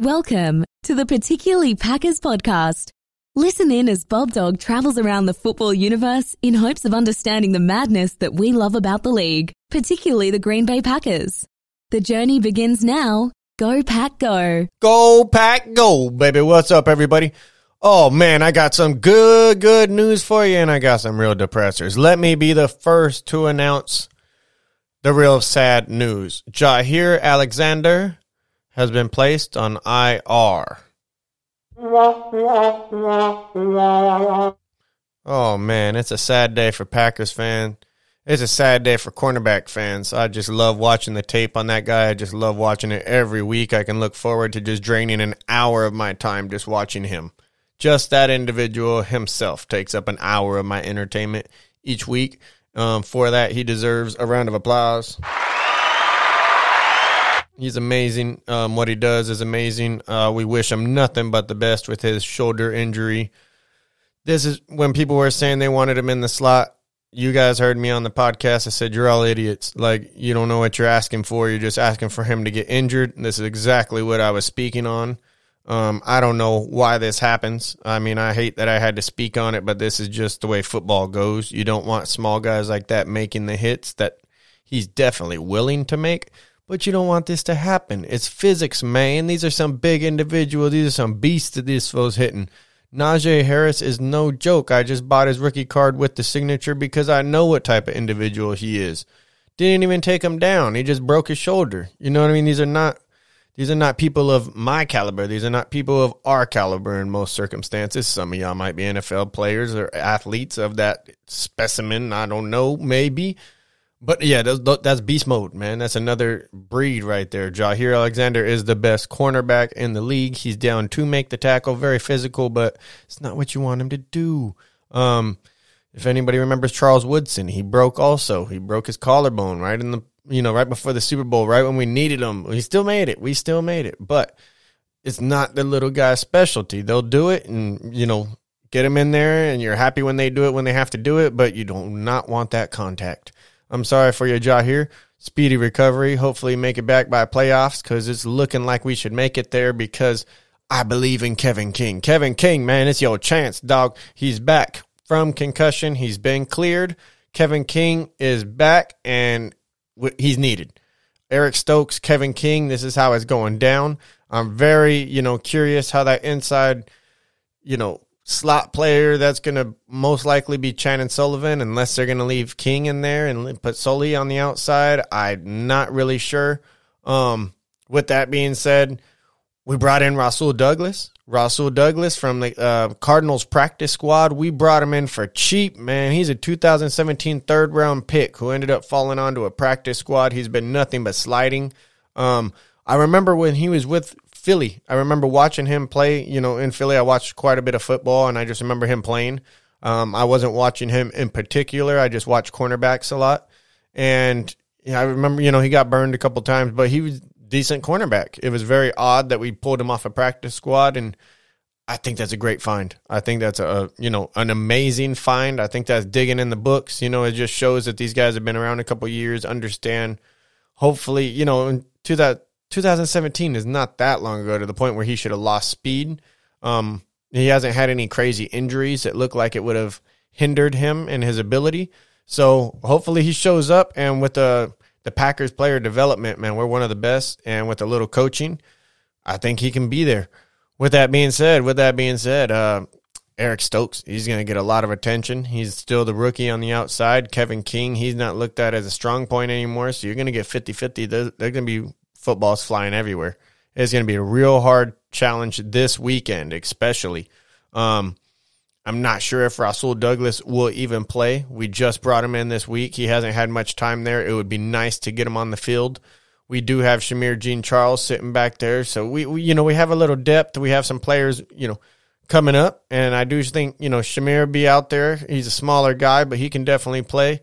Welcome to the Particularly Packers podcast. Listen in as Bob Dog travels around the football universe in hopes of understanding the madness that we love about the league, particularly the Green Bay Packers. The journey begins now. Go Pack Go. Go pack go, baby. What's up, everybody? Oh man, I got some good, good news for you, and I got some real depressors. Let me be the first to announce the real sad news. Jaire Alexander has been placed on IR. Oh man, it's a sad day for Packers fans. It's a sad day for cornerback fans. I just love watching the tape on that guy. I just love watching it every week. I can look forward to just draining an hour of my time just watching him. Just that individual himself takes up an hour of my entertainment each week. Um, for that, he deserves a round of applause. He's amazing. Um, what he does is amazing. Uh, we wish him nothing but the best with his shoulder injury. This is when people were saying they wanted him in the slot. You guys heard me on the podcast. I said, You're all idiots. Like, you don't know what you're asking for. You're just asking for him to get injured. This is exactly what I was speaking on. Um, I don't know why this happens. I mean, I hate that I had to speak on it, but this is just the way football goes. You don't want small guys like that making the hits that he's definitely willing to make, but you don't want this to happen. It's physics, man. These are some big individuals. These are some beasts that this foe's hitting. Najee Harris is no joke. I just bought his rookie card with the signature because I know what type of individual he is. Didn't even take him down. He just broke his shoulder. You know what I mean? These are not these are not people of my caliber. These are not people of our caliber in most circumstances. Some of y'all might be NFL players or athletes of that specimen. I don't know, maybe. But yeah, that's, beast mode, man. That's another breed right there. Jaire Alexander is the best cornerback in the league. He's down to make the tackle, very physical, but it's not what you want him to do. Um, if anybody remembers Charles Woodson, he broke also. He broke his collarbone right in the you know, right before the Super Bowl, right when we needed him. We still made it. We still made it. But it's not the little guy's specialty. They'll do it and, you know, get him in there and you're happy when they do it when they have to do it, but you do not want that contact. I'm sorry for your jaw here. Speedy recovery. Hopefully make it back by playoffs because it's looking like we should make it there because I believe in Kevin King. Kevin King, man, it's your chance, dog. He's back from concussion. He's been cleared. Kevin King is back and he's needed. Eric Stokes, Kevin King, this is how it's going down. I'm very, you know, curious how that inside, you know, slot player that's going to most likely be Chandon Sullivan, unless they're going to leave King in there and put Sully on the outside. I'm not really sure. Um, with that being said, we brought in Rasul Douglas. Rasul Douglas from the uh, Cardinals practice squad. We brought him in for cheap, man. He's a 2017 third round pick who ended up falling onto a practice squad. He's been nothing but sliding. Um, I remember when he was with Philly. I remember watching him play. You know, in Philly, I watched quite a bit of football, and I just remember him playing. Um, I wasn't watching him in particular. I just watched cornerbacks a lot, and I remember. You know, he got burned a couple times, but he was decent cornerback. It was very odd that we pulled him off a practice squad, and I think that's a great find. I think that's a you know an amazing find. I think that's digging in the books. You know, it just shows that these guys have been around a couple years, understand. Hopefully, you know, to that 2017 is not that long ago to the point where he should have lost speed. Um, he hasn't had any crazy injuries that look like it would have hindered him in his ability. So hopefully he shows up and with the the Packers player development, man, we're one of the best. And with a little coaching, I think he can be there. With that being said, with that being said, uh, Eric Stokes, he's going to get a lot of attention. He's still the rookie on the outside. Kevin King, he's not looked at as a strong point anymore. So you're going to get 50 50. They're, they're going to be footballs flying everywhere. It's going to be a real hard challenge this weekend, especially. Um, I'm not sure if Rasul Douglas will even play. We just brought him in this week. He hasn't had much time there. It would be nice to get him on the field. We do have Shemar Jean Charles sitting back there, so we, we, you know we have a little depth. We have some players you know coming up, and I do think you know Shemar be out there. He's a smaller guy, but he can definitely play.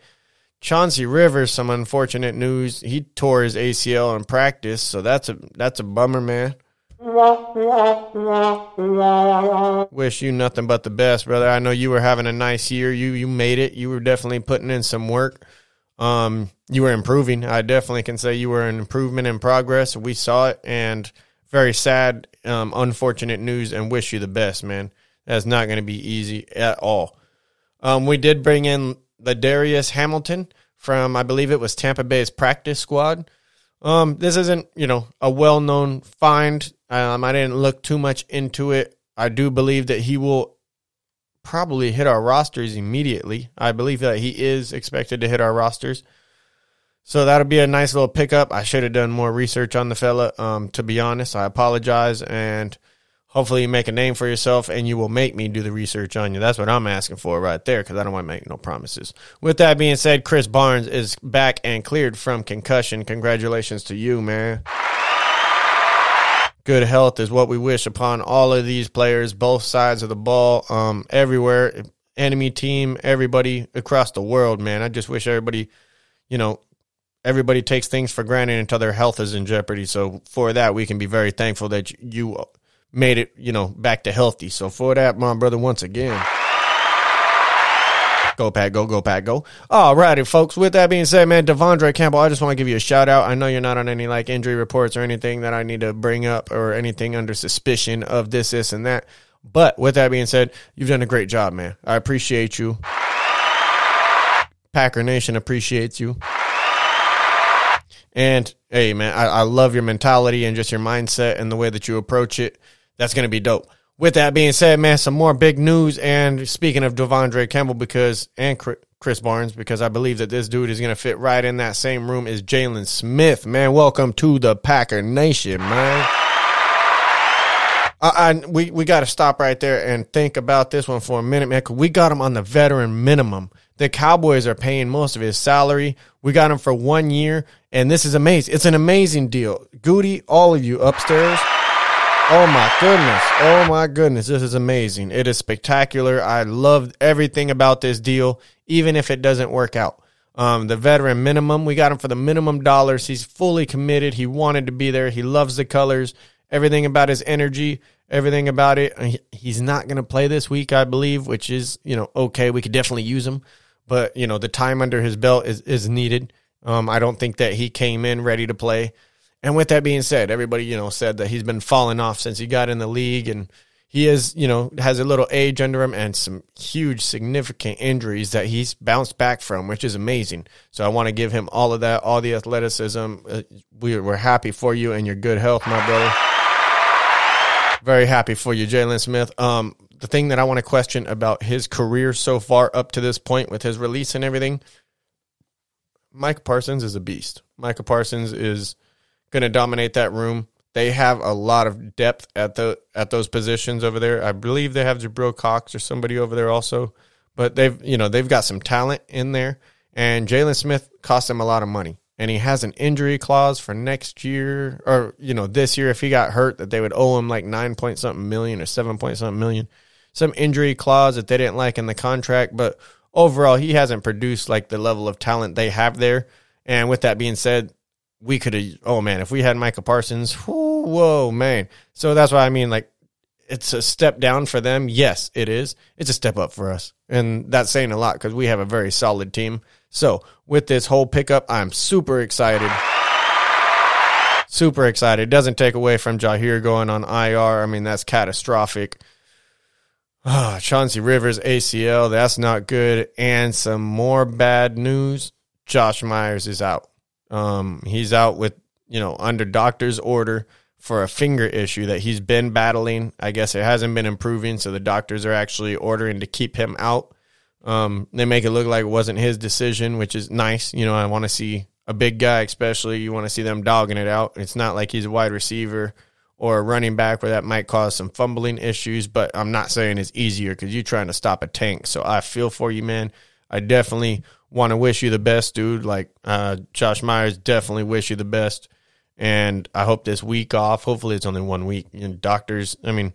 Chauncey Rivers, some unfortunate news. He tore his ACL in practice, so that's a that's a bummer, man. Wish you nothing but the best, brother. I know you were having a nice year. You you made it. You were definitely putting in some work. Um, you were improving. I definitely can say you were an improvement in progress. We saw it, and very sad, um, unfortunate news, and wish you the best, man. That's not going to be easy at all. Um, we did bring in the Darius Hamilton from, I believe it was Tampa Bay's practice squad. Um, this isn't, you know, a well known find. Um, I didn't look too much into it. I do believe that he will probably hit our rosters immediately. I believe that he is expected to hit our rosters. So that'll be a nice little pickup. I should have done more research on the fella. Um, to be honest, I apologize, and hopefully you make a name for yourself, and you will make me do the research on you. That's what I'm asking for right there, because I don't want to make no promises. With that being said, Krys Barnes is back and cleared from concussion. Congratulations to you, man. Good health is what we wish upon all of these players, both sides of the ball, um, everywhere, enemy team, everybody across the world, man. I just wish everybody, you know, everybody takes things for granted until their health is in jeopardy. So for that, we can be very thankful that you made it, you know, back to healthy. So for that, my brother, once again. Go Pack, go, go Pack, go. All righty, folks. With that being said, man, De'Vondre Campbell, I just want to give you a shout out. I know you're not on any like injury reports or anything that I need to bring up or anything under suspicion of this, this, and that. But with that being said, you've done a great job, man. I appreciate you. Packer Nation appreciates you. And hey, man, I, I love your mentality and just your mindset and the way that you approach it. That's going to be dope. With that being said, man, some more big news. And speaking of De'Vondre Campbell, because and Krys Barnes, because I believe that this dude is going to fit right in that same room as Jaylon Smith. Man, welcome to the Packer Nation, man. I, I, we we got to stop right there and think about this one for a minute, man. Cause we got him on the veteran minimum. The Cowboys are paying most of his salary. We got him for one year, and this is amazing. It's an amazing deal. Goody, all of you upstairs. Oh my goodness. Oh my goodness. This is amazing. It is spectacular. I love everything about this deal, even if it doesn't work out. Um, the veteran minimum, we got him for the minimum dollars. He's fully committed. He wanted to be there. He loves the colors, everything about his energy, everything about it. He's not going to play this week, I believe, which is, you know, okay. We could definitely use him but you know the time under his belt is is needed. Um, I don't think that he came in ready to play. And with that being said, everybody you know said that he's been falling off since he got in the league, and he is you know has a little age under him and some huge significant injuries that he's bounced back from, which is amazing. So I want to give him all of that, all the athleticism. Uh, we, we're happy for you and your good health, my brother. Very happy for you, Jaylon Smith. Um, the thing that I want to question about his career so far up to this point with his release and everything, Mike Parsons is a beast. Micah Parsons is going to dominate that room. They have a lot of depth at the at those positions over there. I believe they have Jabril Cox or somebody over there also, but they've you know they've got some talent in there. And Jaylon Smith cost them a lot of money and he has an injury clause for next year or you know this year if he got hurt that they would owe him like nine point something million or seven point something million some injury clause that they didn't like in the contract but overall he hasn't produced like the level of talent they have there and with that being said we could have oh man if we had micah parsons whoo, whoa man so that's why i mean like it's a step down for them yes it is it's a step up for us and that's saying a lot because we have a very solid team so with this whole pickup, I'm super excited. Super excited. Doesn't take away from Jaire going on IR. I mean, that's catastrophic. Oh, Chauncey Rivers ACL, that's not good. And some more bad news. Josh Myers is out. Um, he's out with, you know, under doctor's order for a finger issue that he's been battling. I guess it hasn't been improving, so the doctors are actually ordering to keep him out. Um, they make it look like it wasn't his decision, which is nice. You know, I want to see a big guy, especially. You want to see them dogging it out. It's not like he's a wide receiver or a running back where that might cause some fumbling issues, but I'm not saying it's easier because you're trying to stop a tank. So I feel for you, man. I definitely want to wish you the best, dude. Like uh, Josh Myers, definitely wish you the best. And I hope this week off, hopefully it's only one week. You know, doctors, I mean,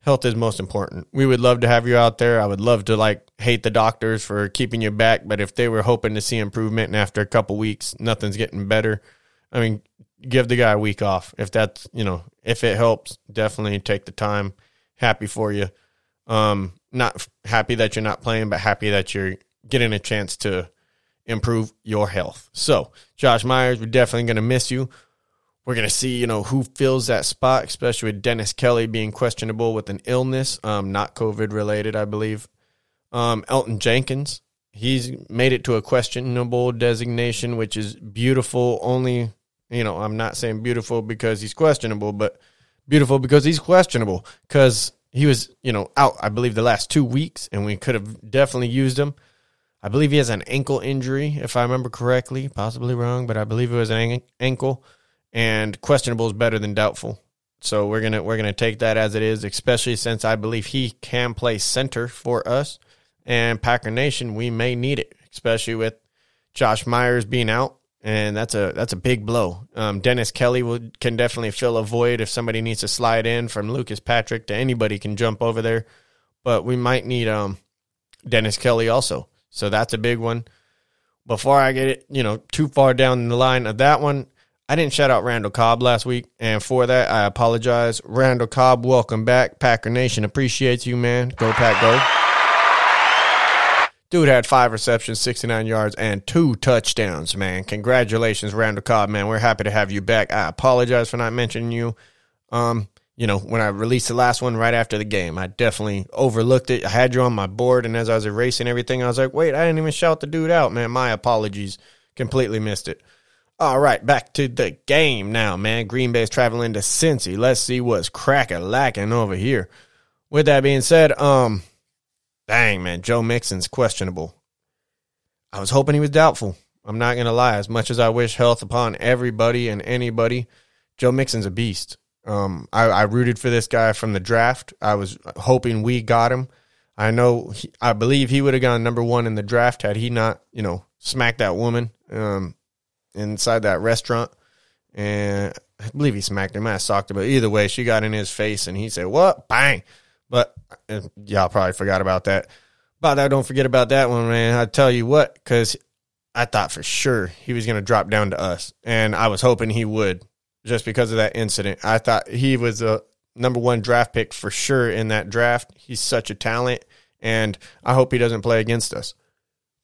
health is most important. We would love to have you out there. I would love to like hate the doctors for keeping you back, but if they were hoping to see improvement and after a couple weeks nothing's getting better, I mean, give the guy a week off. If that's, you know, if it helps, definitely take the time. Happy for you. Um not happy that you're not playing, but happy that you're getting a chance to improve your health. So, Josh Myers, we're definitely going to miss you. we're going to see, you know, who fills that spot, especially with Dennis Kelly being questionable with an illness, um, not COVID related, I believe. Um, Elgton Jenkins, he's made it to a questionable designation, which is beautiful. Only, you know, I'm not saying beautiful because he's questionable, but beautiful because he's questionable because he was, you know, out, I believe, the last two weeks, and we could have definitely used him. I believe he has an ankle injury, if I remember correctly, possibly wrong, but I believe it was an ankle and questionable is better than doubtful. So we're gonna we're gonna take that as it is, especially since I believe he can play center for us and Packer Nation. We may need it, especially with Josh Myers being out, and that's a that's a big blow. Um, Dennis Kelly would, can definitely fill a void if somebody needs to slide in from Lucas Patrick to anybody can jump over there, but we might need um, Dennis Kelly also. So that's a big one. Before I get it, you know, too far down the line of that one, I didn't shout out Randall Cobb last week, and for that, I apologize. Randall Cobb, welcome back. Packer Nation appreciates you, man. Go, Pack, go. Dude had five receptions, 69 yards, and two touchdowns, man. Congratulations, Randall Cobb, man. We're happy to have you back. I apologize for not mentioning you. Um, you know, when I released the last one right after the game, I definitely overlooked it. I had you on my board, and as I was erasing everything, I was like, wait, I didn't even shout the dude out, man. My apologies. Completely missed it. All right, back to the game now, man. Green Bay's traveling to Cincy. Let's see what's cracking lacking over here. With that being said, um, dang man, Joe Mixon's questionable. I was hoping he was doubtful. I'm not gonna lie. As much as I wish health upon everybody and anybody, Joe Mixon's a beast. Um, I, I rooted for this guy from the draft. I was hoping we got him. I know, he, I believe he would have gone number one in the draft had he not, you know, smacked that woman. Um, inside that restaurant, and I believe he smacked him. I socked him. but either way, she got in his face, and he said, "What? Bang!" But y'all probably forgot about that. About that, don't forget about that one, man. I tell you what, because I thought for sure he was going to drop down to us, and I was hoping he would, just because of that incident. I thought he was a number one draft pick for sure in that draft. He's such a talent, and I hope he doesn't play against us.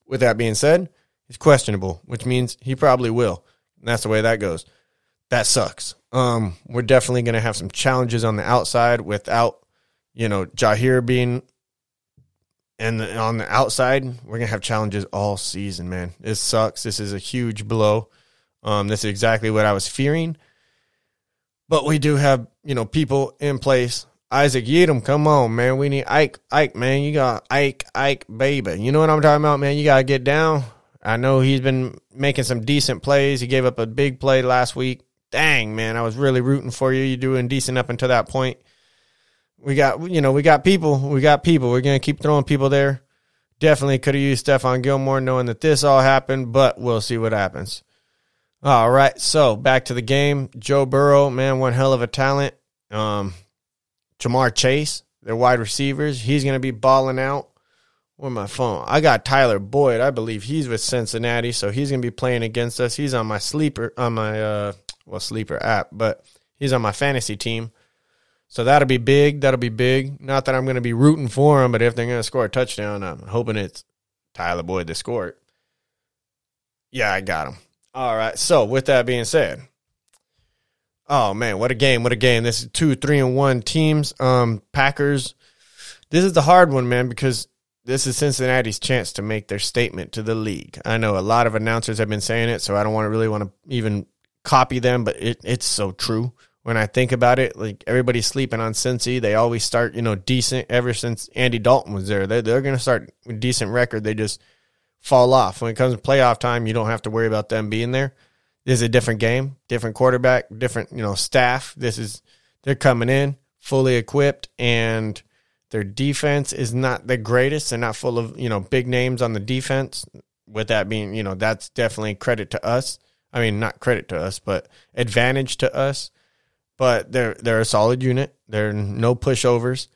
With that being said, He's questionable, which means he probably will. And that's the way that goes. That sucks. Um, we're definitely going to have some challenges on the outside without, you know, Jaire being and on the outside, we're gonna have challenges all season, man. This sucks. This is a huge blow. Um, this is exactly what I was fearing. But we do have, you know, people in place. Isaac Yiadom, come on, man. We need Ike, Ike, man. You got Ike, Ike, baby. You know what I'm talking about, man. You gotta get down. I know he's been making some decent plays. He gave up a big play last week. Dang, man, I was really rooting for you. You're doing decent up until that point. We got, you know, we got people. We got people. We're going to keep throwing people there. Definitely could have used Stephon Gilmore knowing that this all happened, but we'll see what happens. All right, so back to the game. Joe Burrow, man, one hell of a talent. Um, Ja'Marr Chase, their wide receivers, he's going to be balling out. Where my phone? I got Tyler Boyd. I believe he's with Cincinnati, so he's gonna be playing against us. He's on my sleeper on my uh well sleeper app, but he's on my fantasy team. So that'll be big. That'll be big. Not that I'm gonna be rooting for him, but if they're gonna score a touchdown, I'm hoping it's Tyler Boyd to score it. Yeah, I got him. All right. So with that being said, oh man, what a game! What a game! This is two, three, and one teams. Um, Packers. This is the hard one, man, because this is Cincinnati's chance to make their statement to the league. I know a lot of announcers have been saying it, so I don't want to really want to even copy them, but it, it's so true. When I think about it, like everybody's sleeping on Cincy. They always start, you know, decent ever since Andy Dalton was there. They're, they're going to start decent record. They just fall off. When it comes to playoff time, you don't have to worry about them being there. This is a different game, different quarterback, different, you know, staff. This is, they're coming in fully equipped and – their defense is not the greatest. They're not full of, you know, big names on the defense. With that being, you know, that's definitely credit to us. I mean, not credit to us, but advantage to us. But they're they're a solid unit. They're no pushovers.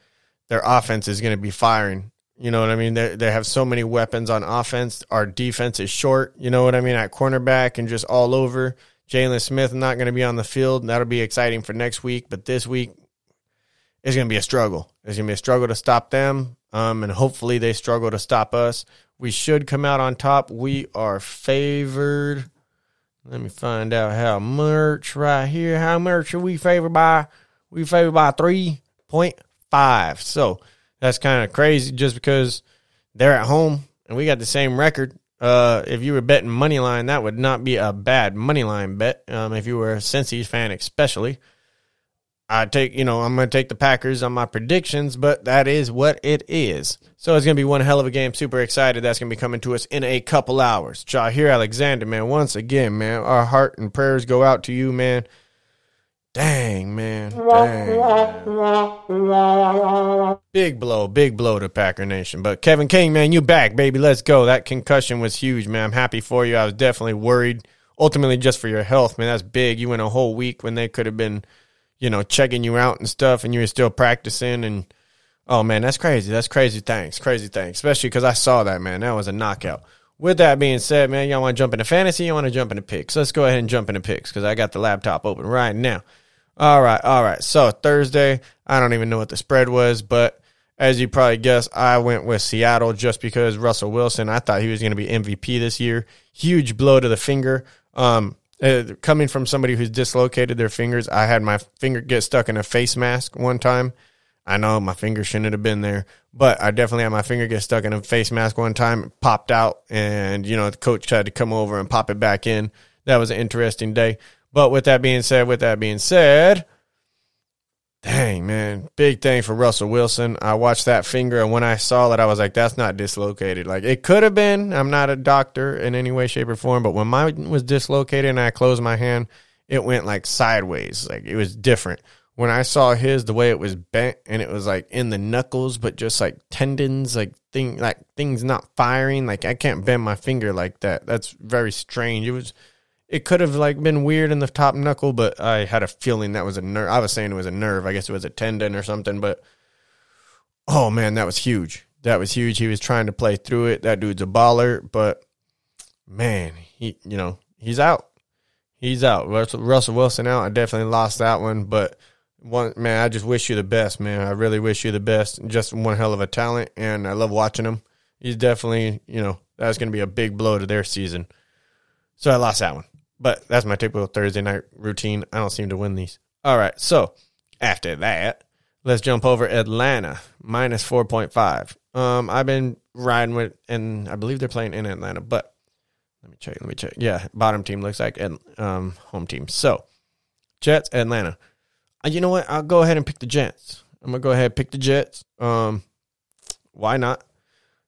Their offense is going to be firing. You know what I mean? They they have so many weapons on offense. Our defense is short. You know what I mean? At cornerback and just all over. Jaylon Smith not going to be on the field. That'll be exciting for next week. But this week, it's going to be a struggle. It's going to be a struggle to stop them, um, and hopefully they struggle to stop us. We should come out on top. We are favored. Let me find out how much right here. How much are we favored by? We favored by 3.5. So that's kind of crazy just because they're at home and we got the same record. Uh, if you were betting money line, that would not be a bad money line bet. Um, if you were a Cincy fan, especially. I take, you know, I'm going to take the Packers on my predictions, but that is what it is. So it's going to be one hell of a game. Super excited. That's going to be coming to us in a couple hours. Jaire Alexander, man, once again, man, our heart and prayers go out to you, man. Dang, man. Dang. Big blow, big blow to Packer Nation. But Kevin King, man, you back, baby. Let's go. That concussion was huge, man. I'm happy for you. I was definitely worried. Ultimately, just for your health, man. That's big. You went a whole week when they could have been – you know, checking you out and stuff, and you were still practicing. And oh man, that's crazy. That's crazy. Thanks, crazy thanks. Especially because I saw that man. That was a knockout. With that being said, man, y'all want to jump into fantasy? You want to jump into picks? Let's go ahead and jump into picks because I got the laptop open right now. All right, all right. So Thursday, I don't even know what the spread was, but as you probably guess, I went with Seattle just because Russell Wilson. I thought he was going to be MVP this year. Huge blow to the finger. Um, uh, coming from somebody who's dislocated their fingers, I had my finger get stuck in a face mask one time. I know my finger shouldn't have been there, but I definitely had my finger get stuck in a face mask one time. It popped out, and you know the coach had to come over and pop it back in. That was an interesting day. But with that being said, with that being said, Dang, man. Big thing for Russell Wilson. I watched that finger, and when I saw it, I was like, that's not dislocated. Like, it could have been. I'm not a doctor in any way, shape, or form, but when mine was dislocated and I closed my hand, it went like sideways. Like, it was different. When I saw his, the way it was bent and it was like in the knuckles, but just like tendons, like thing, like things not firing. Like, I can't bend my finger like that. That's very strange. It was it could have like been weird in the top knuckle, but I had a feeling that was a nerve. I was saying it was a nerve. I guess it was a tendon or something, but oh man, that was huge. That was huge. He was trying to play through it. That dude's a baller, but man, he you know, he's out. He's out. Russell, Russell Wilson out. I definitely lost that one, but one man, I just wish you the best, man. I really wish you the best. Just one hell of a talent, and I love watching him. He's definitely, you know, that's going to be a big blow to their season. So I lost that one. But that's my typical Thursday night routine. I don't seem to win these. All right. So after that, let's jump over Atlanta minus 4.5. Um, I've been riding with, and I believe they're playing in Atlanta, but let me check. Let me check. Yeah, bottom team looks like um, home team. So Jets, Atlanta. Uh, you know what? I'll go ahead and pick the Jets. I'm gonna go ahead and pick the Jets. Um, why not?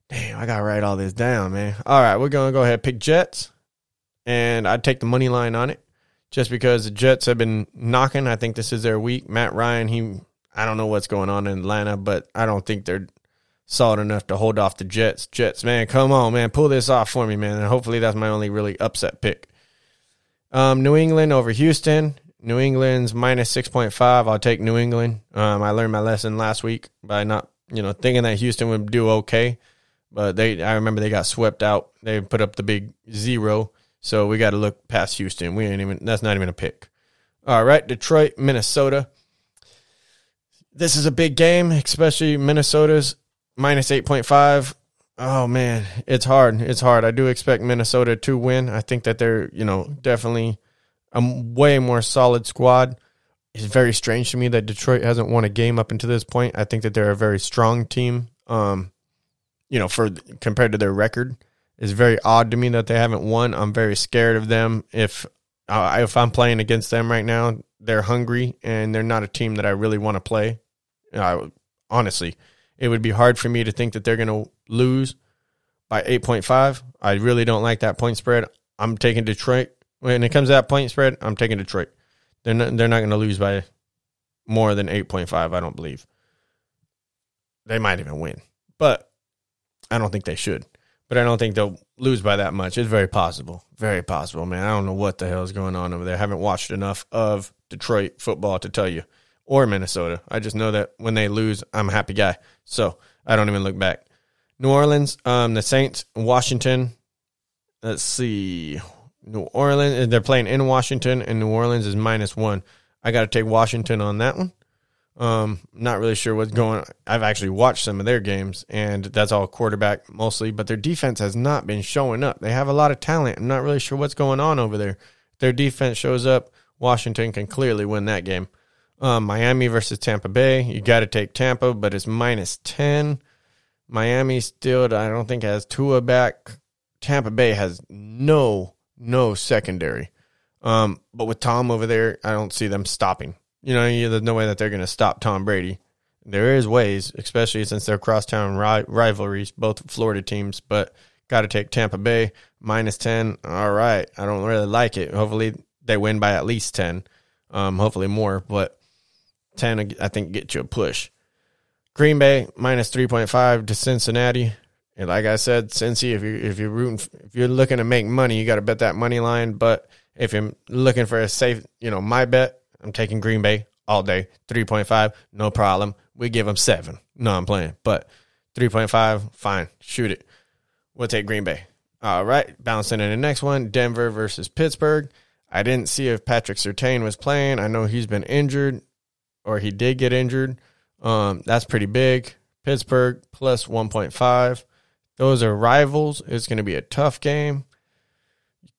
Damn, I gotta write all this down, man. All right, we're gonna go ahead and pick Jets and I'd take the money line on it just because the Jets have been knocking. I think this is their week. Matt Ryan, he I don't know what's going on in Atlanta, but I don't think they're solid enough to hold off the Jets. Jets, man, come on, man, pull this off for me, man. And hopefully that's my only really upset pick. Um, New England over Houston. New England's minus six point five. I'll take New England. Um, I learned my lesson last week by not, you know, thinking that Houston would do okay, but they. I remember they got swept out. They put up the big zero. So we got to look past Houston. We ain't even that's not even a pick. All right, Detroit, Minnesota. This is a big game, especially Minnesota's minus 8.5. Oh man, it's hard. It's hard. I do expect Minnesota to win. I think that they're, you know, definitely a way more solid squad. It's very strange to me that Detroit hasn't won a game up until this point. I think that they're a very strong team. Um, you know, for compared to their record is very odd to me that they haven't won. I'm very scared of them. If uh, if I'm playing against them right now, they're hungry and they're not a team that I really want to play. Honestly, it would be hard for me to think that they're going to lose by 8.5. I really don't like that point spread. I'm taking Detroit. When it comes to that point spread, I'm taking Detroit. They're not, they're not going to lose by more than 8.5, I don't believe. They might even win, but I don't think they should but I don't think they'll lose by that much. It's very possible. Very possible, man. I don't know what the hell is going on over there. I haven't watched enough of Detroit football to tell you, or Minnesota. I just know that when they lose, I'm a happy guy. So I don't even look back. New Orleans, um, the Saints, Washington. Let's see. New Orleans, they're playing in Washington, and New Orleans is minus one. I got to take Washington on that one. Um, not really sure what's going on. I've actually watched some of their games, and that's all quarterback mostly, but their defense has not been showing up. They have a lot of talent. I'm not really sure what's going on over there. their defense shows up, Washington can clearly win that game. Um, Miami versus Tampa Bay, you got to take Tampa, but it's minus 10. Miami still, I don't think, has Tua back. Tampa Bay has no, no secondary. Um, but with Tom over there, I don't see them stopping. You know, there's no way that they're going to stop Tom Brady. There is ways, especially since they're crosstown ri- rivalries, both Florida teams. But got to take Tampa Bay minus ten. All right, I don't really like it. Hopefully they win by at least ten. Um, hopefully more, but ten I think get you a push. Green Bay minus three point five to Cincinnati. And like I said, Cincy, if you if you're rooting, if you're looking to make money, you got to bet that money line. But if you're looking for a safe, you know, my bet, I'm taking Green Bay all day. 3.5, no problem. We give them seven. No, I'm playing. But 3.5, fine. Shoot it. We'll take Green Bay. All right. Bouncing in the next one Denver versus Pittsburgh. I didn't see if Patrick Surtain was playing. I know he's been injured or he did get injured. Um, that's pretty big. Pittsburgh plus 1.5. Those are rivals. It's going to be a tough game.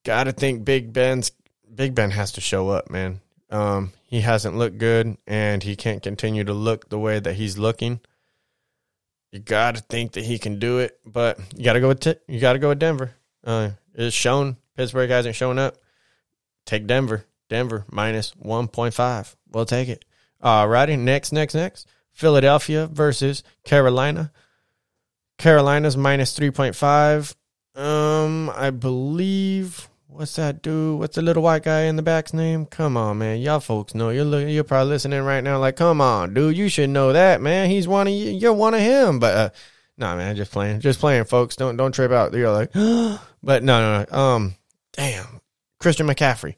Got to think Big Ben's Big Ben has to show up, man. Um, he hasn't looked good, and he can't continue to look the way that he's looking. You got to think that he can do it, but you got to go with t- you got to go with Denver. Uh, it's shown Pittsburgh hasn't shown up. Take Denver. Denver minus one point five. We'll take it. All righty. Next, next, next. Philadelphia versus Carolina. Carolina's minus three point five. Um, I believe what's that dude? What's the little white guy in the back's name? Come on, man. Y'all folks know. You're looking, you're probably listening right now. Like, come on, dude. You should know that, man. He's one of you. You're one of him. But uh, nah, man. Just playing. Just playing, folks. Don't don't trip out. You're like, but no, no, no. Um, damn. Christian McCaffrey.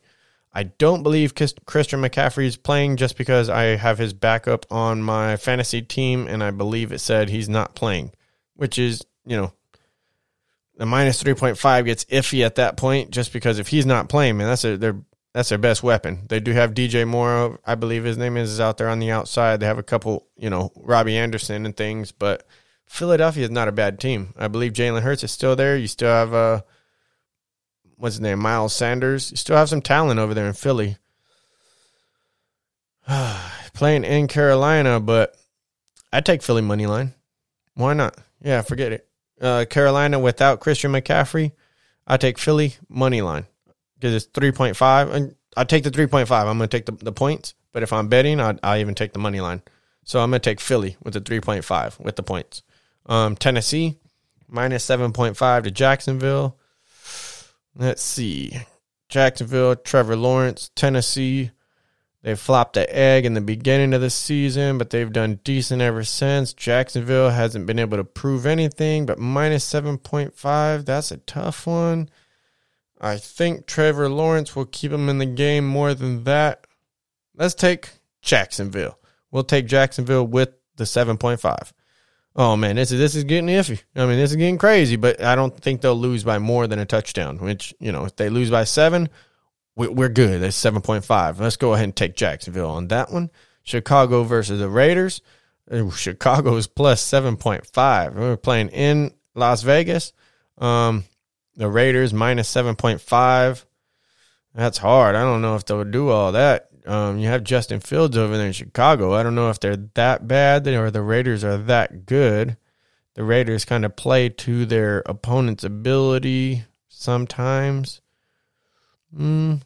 I don't believe Christian McCaffrey is playing just because I have his backup on my fantasy team, and I believe it said he's not playing, which is you know the minus 3.5 gets iffy at that point just because if he's not playing, man, that's a, their that's their best weapon. They do have DJ Moore, I believe his name is, is out there on the outside. They have a couple, you know, Robbie Anderson and things, but Philadelphia is not a bad team. I believe Jalen Hurts is still there. You still have uh what's his name, Miles Sanders. You still have some talent over there in Philly. Playing in Carolina, but I take Philly money line. Why not? Yeah, forget it uh, Carolina without Christian McCaffrey, I take Philly money line because it's three point five, and I take the three point five. I'm going to take the, the points, but if I'm betting, I I even take the money line. So I'm going to take Philly with the three point five with the points. Um, Tennessee minus seven point five to Jacksonville. Let's see, Jacksonville, Trevor Lawrence, Tennessee. They flopped the egg in the beginning of the season, but they've done decent ever since. Jacksonville hasn't been able to prove anything, but minus 7.5, that's a tough one. I think Trevor Lawrence will keep him in the game more than that. Let's take Jacksonville. We'll take Jacksonville with the 7.5. Oh man, this is this is getting iffy. I mean, this is getting crazy, but I don't think they'll lose by more than a touchdown, which, you know, if they lose by 7, we're good. That's 7.5. Let's go ahead and take Jacksonville on that one. Chicago versus the Raiders. Chicago is plus 7.5. We're playing in Las Vegas. Um, the Raiders minus 7.5. That's hard. I don't know if they'll do all that. Um, you have Justin Fields over there in Chicago. I don't know if they're that bad or the Raiders are that good. The Raiders kind of play to their opponent's ability sometimes. Mm,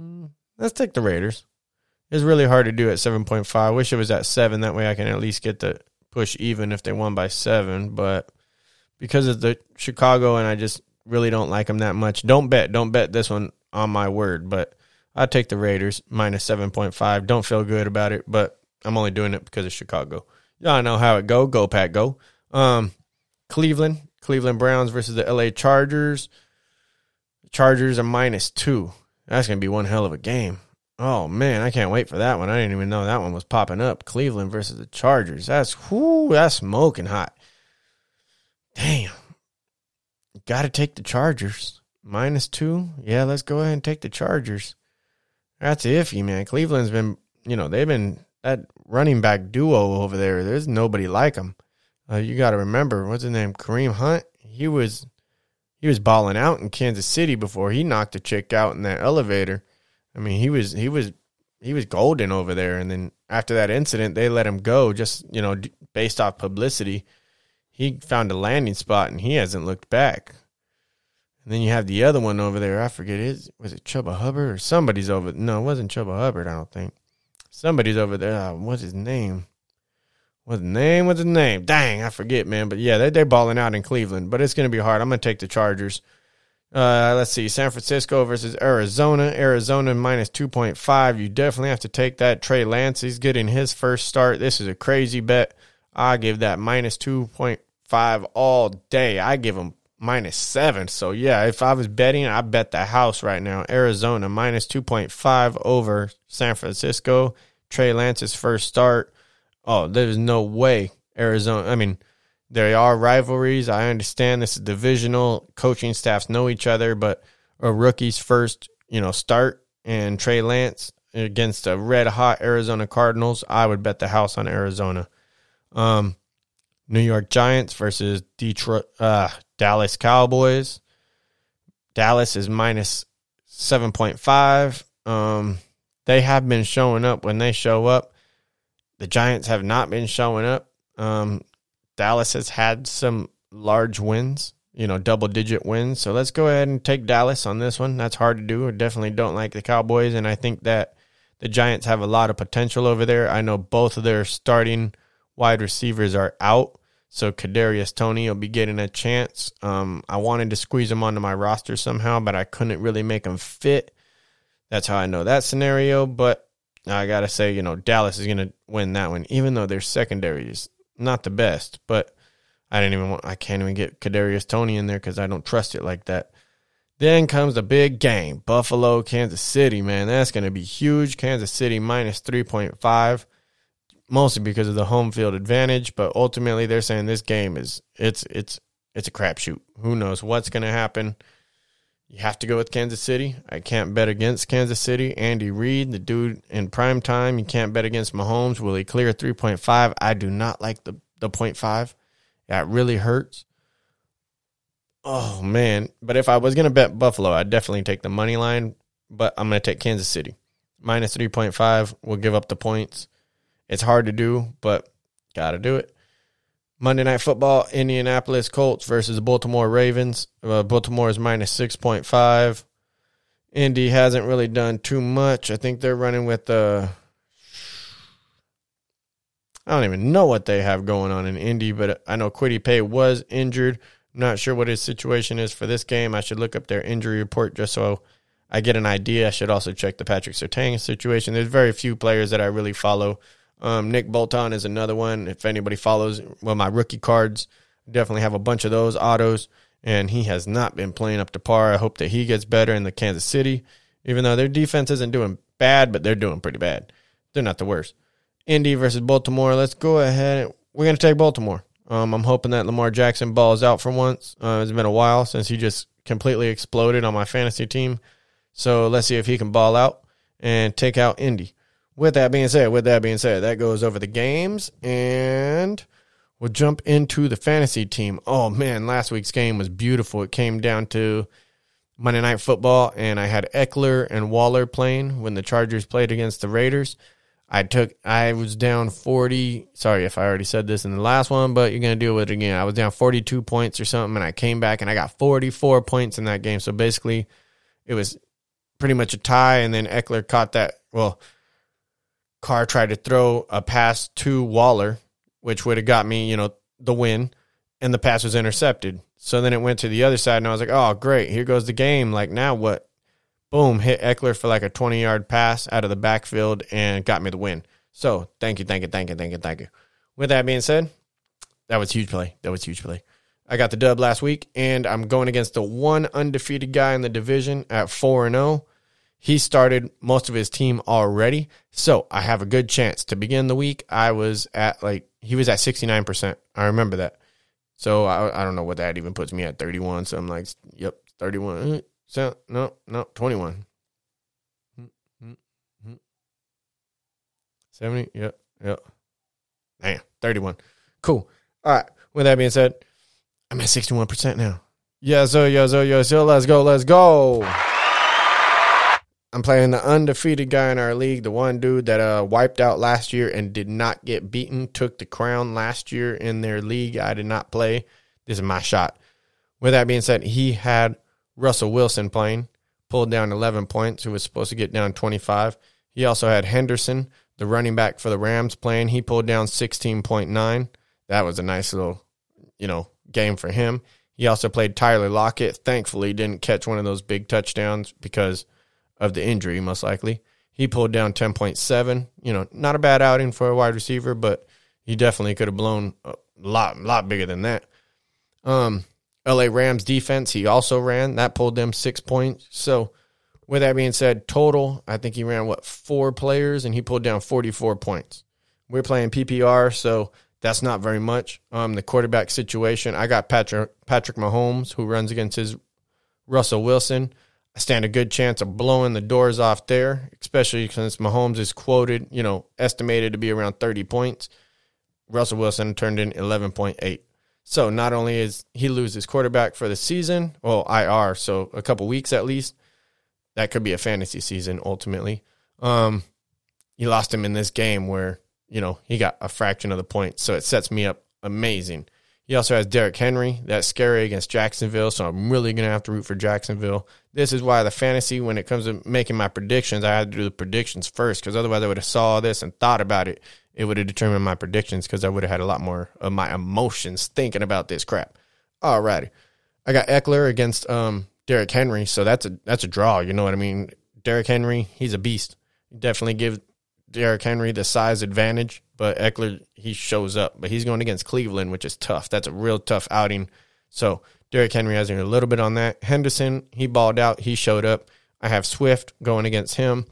mm, let's take the Raiders. It's really hard to do at 7.5. I wish it was at 7. That way I can at least get the push even if they won by 7. But because of the Chicago and I just really don't like them that much, don't bet. Don't bet this one on my word. But I take the Raiders minus 7.5. Don't feel good about it, but I'm only doing it because of Chicago. Y'all know how it go. Go, Pat, go. Um, Cleveland. Cleveland Browns versus the LA Chargers. Chargers are minus two. That's going to be one hell of a game. Oh, man, I can't wait for that one. I didn't even know that one was popping up. Cleveland versus the Chargers. That's, whoo, that's smoking hot. Damn. Got to take the Chargers. Minus two? Yeah, let's go ahead and take the Chargers. That's iffy, man. Cleveland's been, you know, they've been that running back duo over there. There's nobody like them. Uh, you got to remember, what's his name? Kareem Hunt. He was he was balling out in Kansas City before he knocked a chick out in that elevator. I mean, he was he was he was golden over there. And then after that incident, they let him go just you know based off publicity. He found a landing spot and he hasn't looked back. And then you have the other one over there. I forget his was it Chuba Hubbard or somebody's over. No, it wasn't Chuba Hubbard. I don't think somebody's over there. Uh, what's his name? What's his name? What's his name? Dang, I forget, man. But yeah, they, they're balling out in Cleveland. But it's going to be hard. I'm going to take the Chargers. Uh, let's see, San Francisco versus Arizona. Arizona minus 2.5. You definitely have to take that. Trey Lance, he's getting his first start. This is a crazy bet. I give that minus 2.5 all day. I give him minus seven. So yeah, if I was betting, I bet the house right now. Arizona minus 2.5 over San Francisco. Trey Lance's first start. Oh, there's no way Arizona. I mean, there are rivalries. I understand this is divisional. Coaching staffs know each other, but a rookie's first, you know, start and Trey Lance against a red hot Arizona Cardinals, I would bet the house on Arizona. Um, New York Giants versus Detroit, uh, Dallas Cowboys. Dallas is minus 7.5. Um, they have been showing up when they show up. The Giants have not been showing up. Um, Dallas has had some large wins, you know, double digit wins. So let's go ahead and take Dallas on this one. That's hard to do. I definitely don't like the Cowboys. And I think that the Giants have a lot of potential over there. I know both of their starting wide receivers are out. So Kadarius Toney will be getting a chance. Um, I wanted to squeeze him onto my roster somehow, but I couldn't really make him fit. That's how I know that scenario. But I gotta say, you know, Dallas is gonna win that one, even though their secondary is not the best. But I didn't even want. I can't even get Kadarius Toney in there because I don't trust it like that. Then comes the big game, Buffalo, Kansas City. Man, that's gonna be huge. Kansas City minus three point five mostly because of the home field advantage. But ultimately, they're saying this game is it's it's it's a crapshoot. Who knows what's to happen? You have to go with Kansas City. I can't bet against Kansas City. Andy Reid, the dude in prime time. You can't bet against Mahomes. Will he clear 3.5? I do not like the, the 0.5. That really hurts. Oh, man. But if I was going to bet Buffalo, I'd definitely take the money line. But I'm going to take Kansas City. Minus 3.5. We'll give up the points. It's hard to do, but got to do it. Monday Night Football, Indianapolis Colts versus Baltimore Ravens. Uh, Baltimore is minus 6.5. Indy hasn't really done too much. I think they're running with the. Uh, I don't even know what they have going on in Indy, but I know Kwity Paye was injured. I'm not sure what his situation is for this game. I should look up their injury report just so I get an idea. I should also check the Patrick Surtain situation. There's very few players that I really follow um, Nick Bolton is another one. If anybody follows, well, my rookie cards definitely have a bunch of those autos, and he has not been playing up to par. I hope that he gets better in the Kansas City, even though their defense isn't doing bad, but they're doing pretty bad. They're not the worst. Indy versus Baltimore. Let's go ahead. We're going to take Baltimore. Um, I'm hoping that Lamar Jackson balls out for once. Uh, it's been a while since he just completely exploded on my fantasy team. So let's see if he can ball out and take out Indy with that being said, with that being said, that goes over the games and we'll jump into the fantasy team. Oh man, last week's game was beautiful. It came down to Monday Night Football, and I had Ekeler and Waller playing when the Chargers played against the Raiders. I took, I was down 40. Sorry if I already said this in the last one, but you're going to deal with it again. I was down 42 points or something, and I came back and I got 44 points in that game. So basically, it was pretty much a tie, and then Ekeler caught that. Well, Carr tried to throw a pass to Waller, which would have got me, you know, the win, and the pass was intercepted. So then it went to the other side, and I was like, oh, great, here goes the game. Like, now what? Boom, hit Ekeler for like a 20 yard pass out of the backfield and got me the win. So thank you, thank you, thank you, thank you, thank you. With that being said, that was huge play. That was huge play. I got the dub last week, and I'm going against the one undefeated guy in the division at 4 and 0. He started most of his team already. So I have a good chance. To begin the week, I was at like, he was at 69%. I remember that. So I, I don't know what that even puts me at 31. So I'm like, yep, 31. Uh, so no, no, 21. 70, yep, yep. Damn, 31. Cool. All right. With that being said, I'm at 61% now. Yes, so, yes, so, yes, so, let's go, let's go. I'm playing the undefeated guy in our league, the one dude that uh, wiped out last year and did not get beaten, took the crown last year in their league. I did not play. This is my shot. With that being said, he had Russell Wilson playing, pulled down 11 points, who was supposed to get down 25. He also had Henderson, the running back for the Rams, playing. He pulled down 16.9. That was a nice little, you know, game for him. He also played Tyler Lockett. Thankfully, didn't catch one of those big touchdowns because of the injury, most likely. He pulled down 10.7. You know, not a bad outing for a wide receiver, but he definitely could have blown a lot, lot bigger than that. Um, LA Rams defense, he also ran. That pulled them six points. So, with that being said, total, I think he ran what four players and he pulled down 44 points. We're playing PPR, so that's not very much. Um, the quarterback situation, I got Patrick Patrick Mahomes who runs against his Russell Wilson. I stand a good chance of blowing the doors off there, especially since Mahomes is quoted, you know, estimated to be around 30 points. Russell Wilson turned in 11.8. So not only is he lose his quarterback for the season, well, IR, so a couple weeks at least, that could be a fantasy season ultimately. Um, he lost him in this game where, you know, he got a fraction of the points. So it sets me up amazing. He also has Derrick Henry. That's scary against Jacksonville. So I'm really going to have to root for Jacksonville. This is why the fantasy, when it comes to making my predictions, I had to do the predictions first because otherwise I would have saw this and thought about it. It would have determined my predictions because I would have had a lot more of my emotions thinking about this crap. Alrighty. I got Ekeler against um, Derrick Henry, so that's a that's a draw. You know what I mean? Derrick Henry, he's a beast. Definitely give Derrick Henry the size advantage, but Ekeler he shows up. But he's going against Cleveland, which is tough. That's a real tough outing. So Derrick Henry has a little bit on that. Henderson, he balled out. He showed up. I have Swift going against him.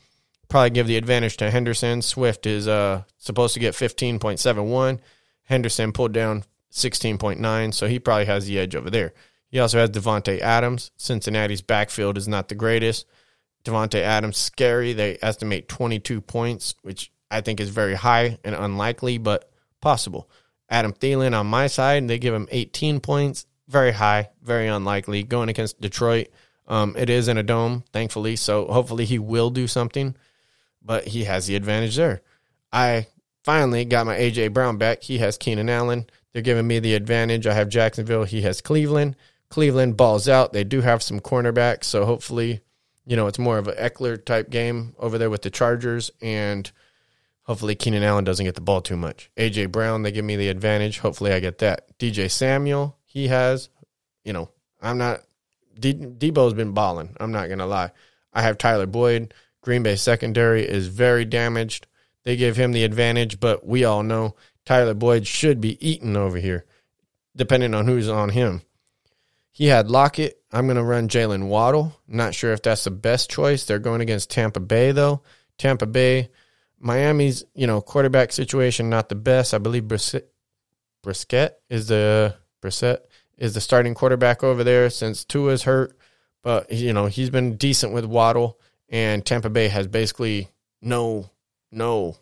Probably give the advantage to Henderson. Swift is uh, supposed to get 15.71. Henderson pulled down 16.9, so he probably has the edge over there. He also has Davante Adams. Cincinnati's backfield is not the greatest. Davante Adams scary. They estimate 22 points, which I think is very high and unlikely, but possible. Adam Thielen on my side, they give him 18 points, very high, very unlikely. Going against Detroit, um, it is in a dome, thankfully, so hopefully he will do something, but he has the advantage there. I finally got my AJ Brown back. He has Keenan Allen. They're giving me the advantage. I have Jacksonville. He has Cleveland. Cleveland balls out. They do have some cornerbacks, so hopefully you know, it's more of an Ekeler type game over there with the Chargers, and hopefully Keenan Allen doesn't get the ball too much. AJ Brown, they give me the advantage. Hopefully, I get that. DJ Samuel, he has, you know, I'm not. D- Deebo's been balling. I'm not gonna lie. I have Tyler Boyd. Green Bay secondary is very damaged. They give him the advantage, but we all know Tyler Boyd should be eaten over here, depending on who's on him. He had Lockett. I'm going to run Jaylen Waddle. Not sure if that's the best choice. They're going against Tampa Bay, though. Tampa Bay, Miami's, you know, quarterback situation not the best. I believe Brissett, is the Brissett is the starting quarterback over there since Tua's hurt. But you know he's been decent with Waddle, and Tampa Bay has basically no no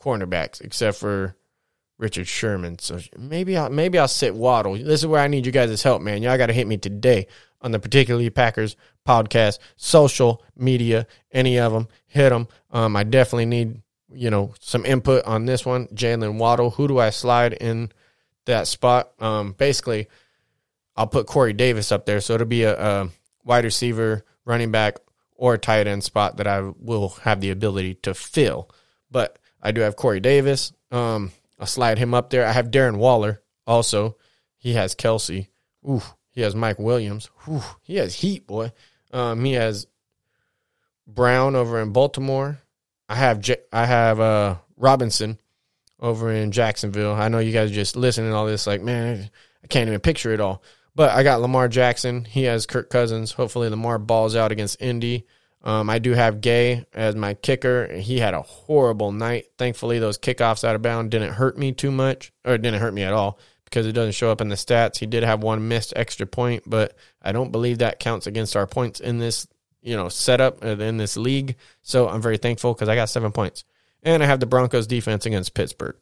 cornerbacks except for Richard Sherman. So maybe I'll maybe I'll sit Waddle. This is where I need you guys' help, man. Y'all got to hit me today on the particularly Packers podcast, social media, any of them. Hit them. Um, I definitely need you know some input on this one. Jaylen Waddle. Who do I slide in that spot? Um, basically, I'll put Corey Davis up there, so it'll be a, a wide receiver, running back, or tight end spot that I will have the ability to fill. But I do have Corey Davis. Um, I'll slide him up there. I have Darren Waller also. He has Kelce. Ooh, he has Mike Williams. Ooh, he has heat, boy. Um, he has Brown over in Baltimore. I have J- I have uh, Robinson over in Jacksonville. I know you guys just listening to all this like, man, I can't even picture it all. But I got Lamar Jackson. He has Kirk Cousins. Hopefully Lamar balls out against Indy. Um, I do have Gay as my kicker. He had a horrible night. Thankfully, those kickoffs out of bound didn't hurt me too much, or didn't hurt me at all because it doesn't show up in the stats. He did have one missed extra point, but I don't believe that counts against our points in this, you know, setup uh, in this league. So I'm very thankful because I got seven points, and I have the Broncos defense against Pittsburgh.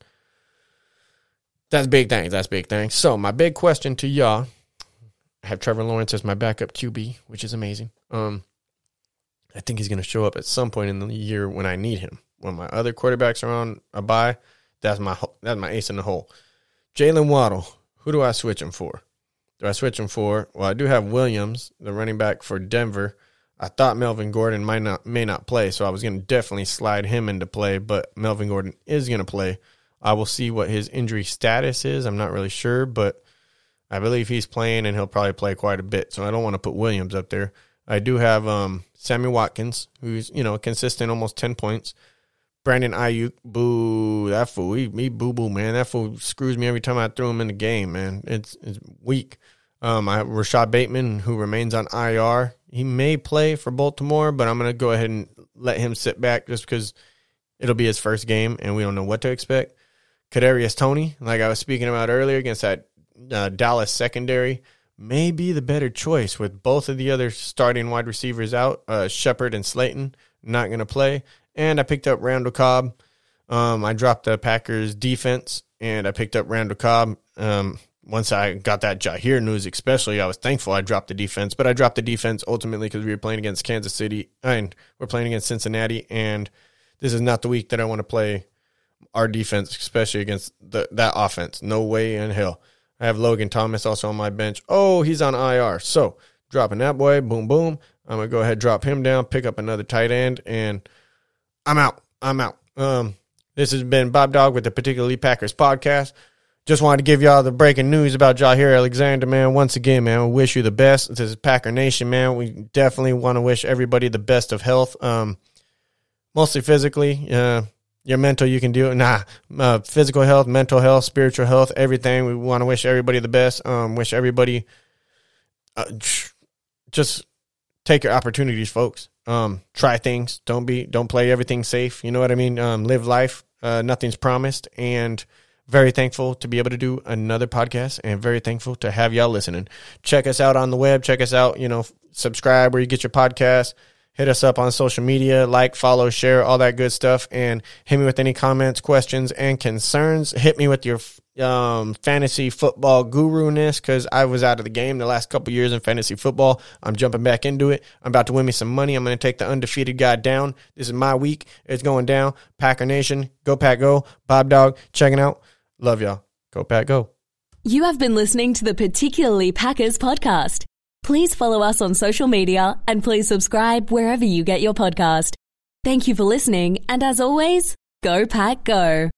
That's big things. That's big things. So my big question to y'all I have Trevor Lawrence as my backup QB, which is amazing. Um, I think he's going to show up at some point in the year when I need him. When my other quarterbacks are on a bye, that's my that's my ace in the hole. Jaylen Waddle, who do I switch him for? Do I switch him for? Well, I do have Williams, the running back for Denver. I thought Melvin Gordon might not may not play, so I was going to definitely slide him into play, but Melvin Gordon is going to play. I will see what his injury status is. I'm not really sure, but I believe he's playing and he'll probably play quite a bit. So I don't want to put Williams up there. I do have um, Sammy Watkins, who's you know consistent, almost ten points. Brandon Aiyuk, boo, that fool, he, boo boo man, that fool screws me every time I throw him in the game, man. It's it's weak. Um, I have Rashod Bateman, who remains on IR. He may play for Baltimore, but I'm gonna go ahead and let him sit back just because it'll be his first game and we don't know what to expect. Kadarius Toney, like I was speaking about earlier, against that uh, Dallas secondary, may be the better choice with both of the other starting wide receivers out. Uh, Shepard and Slayton not going to play, and I picked up Randall Cobb. Um, I dropped the Packers defense, and I picked up Randall Cobb. Um, once I got that Jaire news, especially, I was thankful I dropped the defense. But I dropped the defense ultimately because we were playing against Kansas City and we're playing against Cincinnati, and this is not the week that I want to play our defense, especially against the, that offense. No way in hell. I have Logan Thomas also on my bench. Oh, he's on IR. So dropping that boy, boom, boom. I'm gonna go ahead, drop him down, pick up another tight end, and I'm out. I'm out. Um, this has been Bob Dog with the Particularly Packers podcast. Just wanted to give y'all the breaking news about Jaire Alexander, man. Once again, man, we wish you the best. This is Packer Nation, man. We definitely want to wish everybody the best of health. Um, mostly physically. Uh, your mental, you can do it. Nah, uh, physical health, mental health, spiritual health, everything. We want to wish everybody the best. Um, wish everybody uh, just take your opportunities, folks. Um, try things. Don't be, don't play everything safe. You know what I mean? Um, live life. Uh, nothing's promised. And very thankful to be able to do another podcast and very thankful to have y'all listening. Check us out on the web. Check us out, you know, subscribe where you get your podcast hit us up on social media, like, follow, share, all that good stuff, and hit me with any comments, questions, and concerns. Hit me with your um, fantasy football guru ness because I was out of the game the last couple years in fantasy football. I'm jumping back into it. I'm about to win me some money. I'm going to take the undefeated guy down. This is my week. It's going down. Packer Nation, go Pack Go. Bob Dog, checking out. Love y'all. Go Pack Go. You have been listening to the Particularly Packers podcast. Please follow us on social media and please subscribe wherever you get your podcast. Thank you for listening, and as always, go pack go.